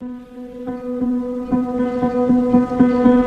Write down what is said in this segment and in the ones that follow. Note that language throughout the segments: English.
thank you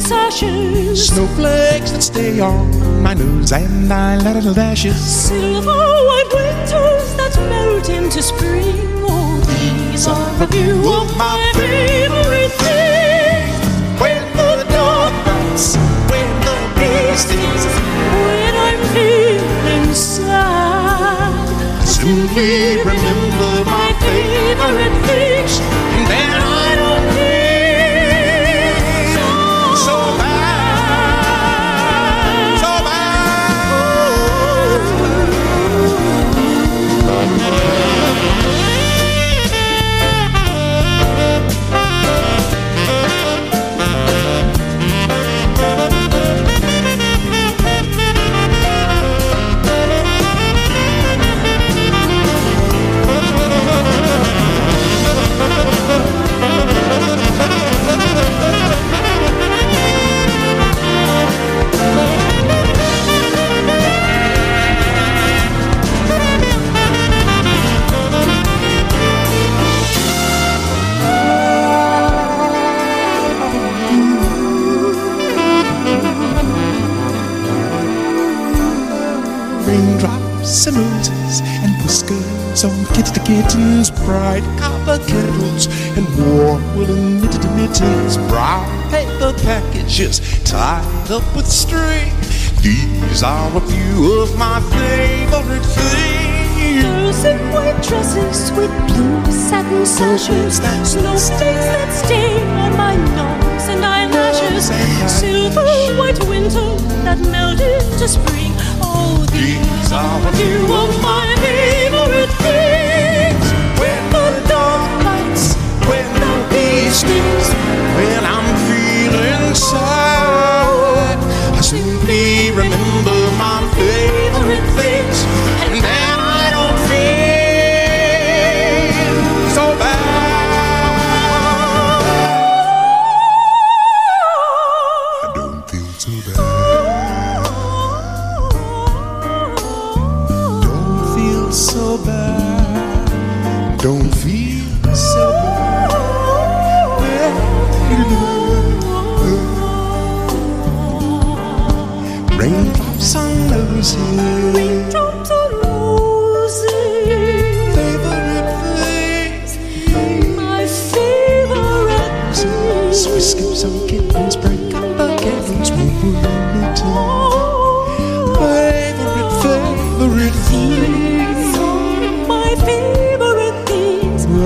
sashes. Snowflakes that stay on my nose and eyelid lashes. Silver white winters that melt into spring. Oh, these are a few of my favorite things. When the dawn comes, when the beast is When I'm feeling sad, simply remember my favorite things. And roses and whiskers on kitty kittens, bright copper kettles and warm woolen knitted mittens, brown paper packages tied up with string. These are a few of my favorite things. Girls in white dresses with blue satin sashes. Snowflakes that stay on my nose and eyelashes. Silver white winter that melt into spring. These are a few of my favorite things. When the dawn lights, when the bee stings, when I'm feeling sad, I simply remember my favorite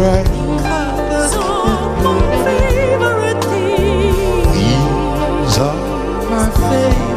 Right. These are my favorite things. These are my favorite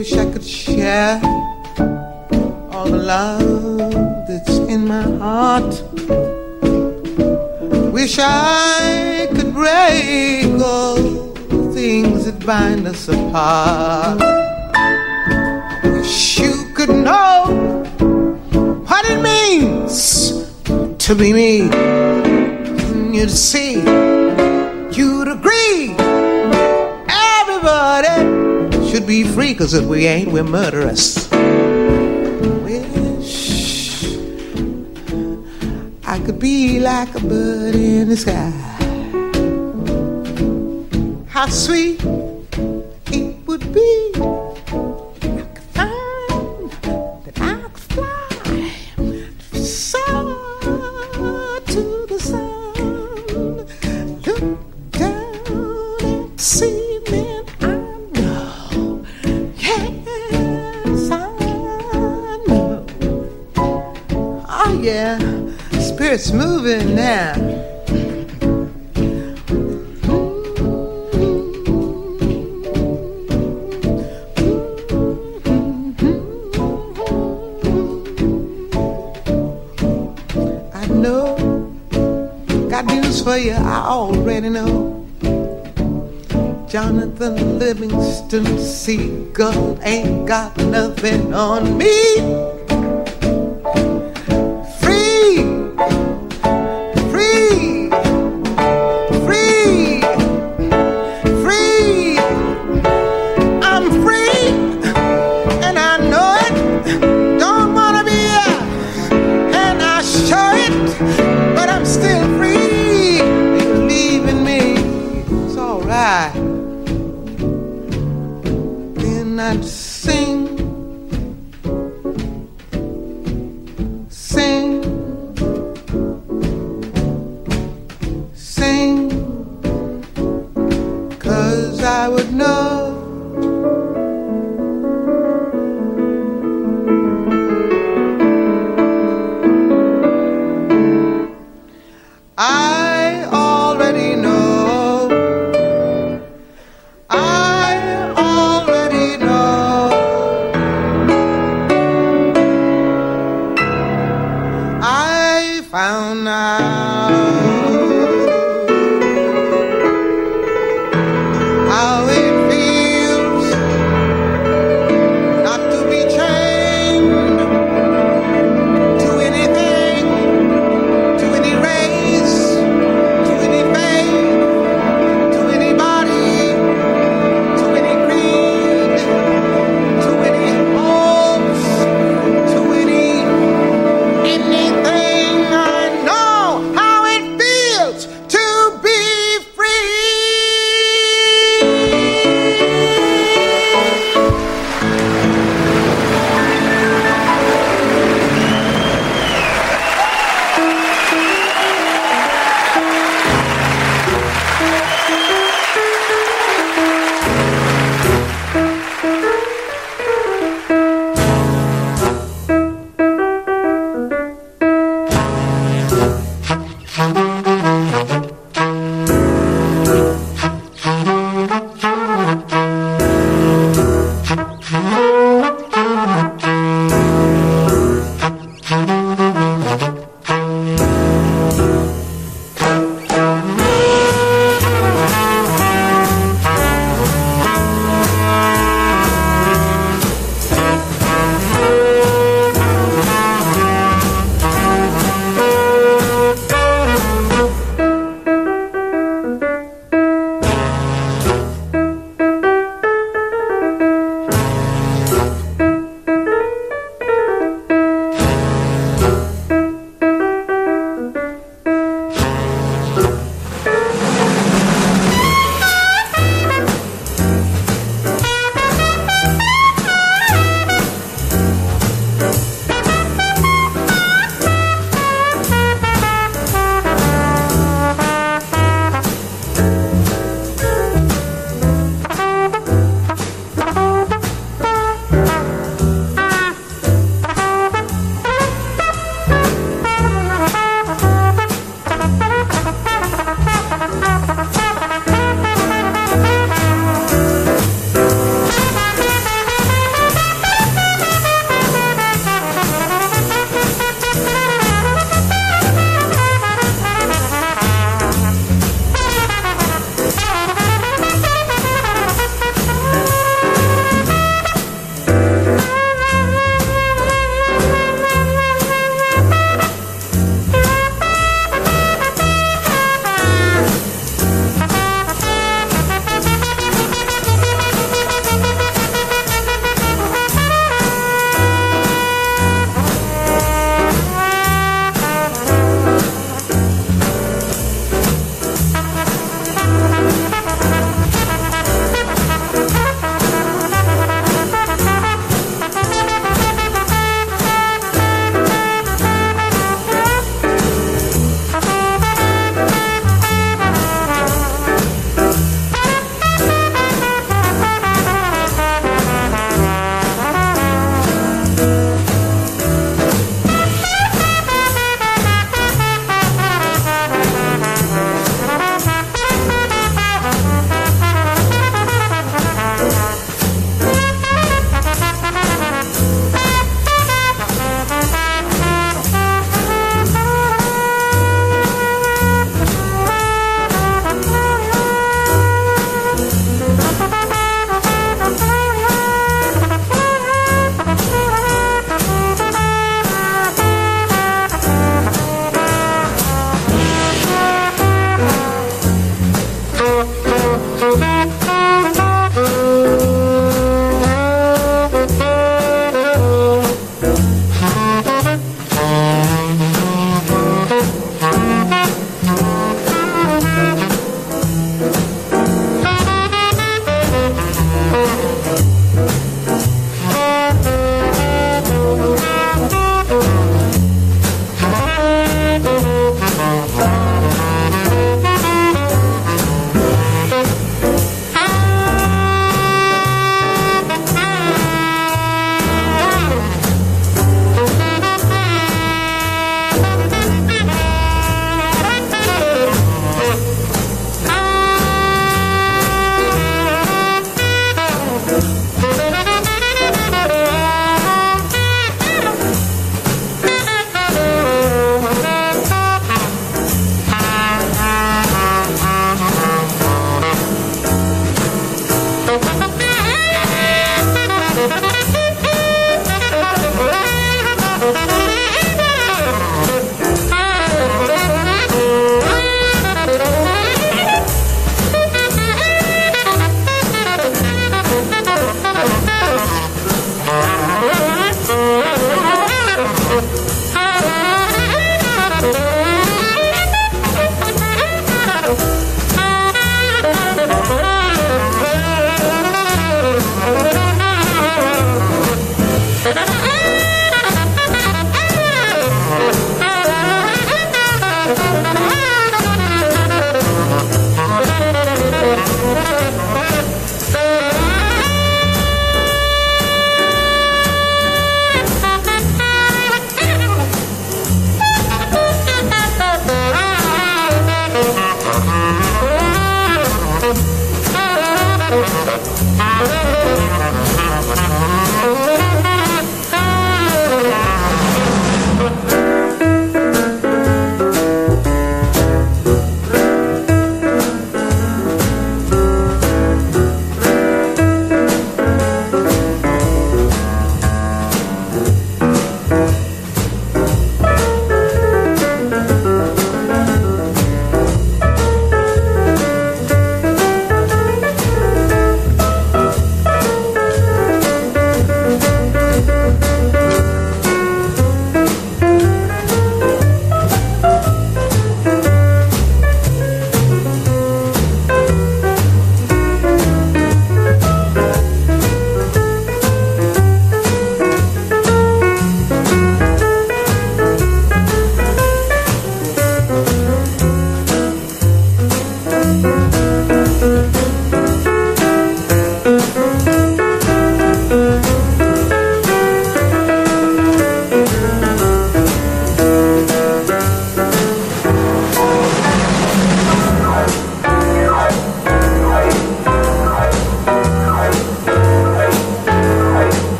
wish I could share all the love that's in my heart. Wish I could break all the things that bind us apart. Wish you could know what it means to be me. You'd see be free, cause if we ain't, we're murderous. Wish I could be like a bird in the sky. How sweet The Livingston Seagull ain't got nothing on me.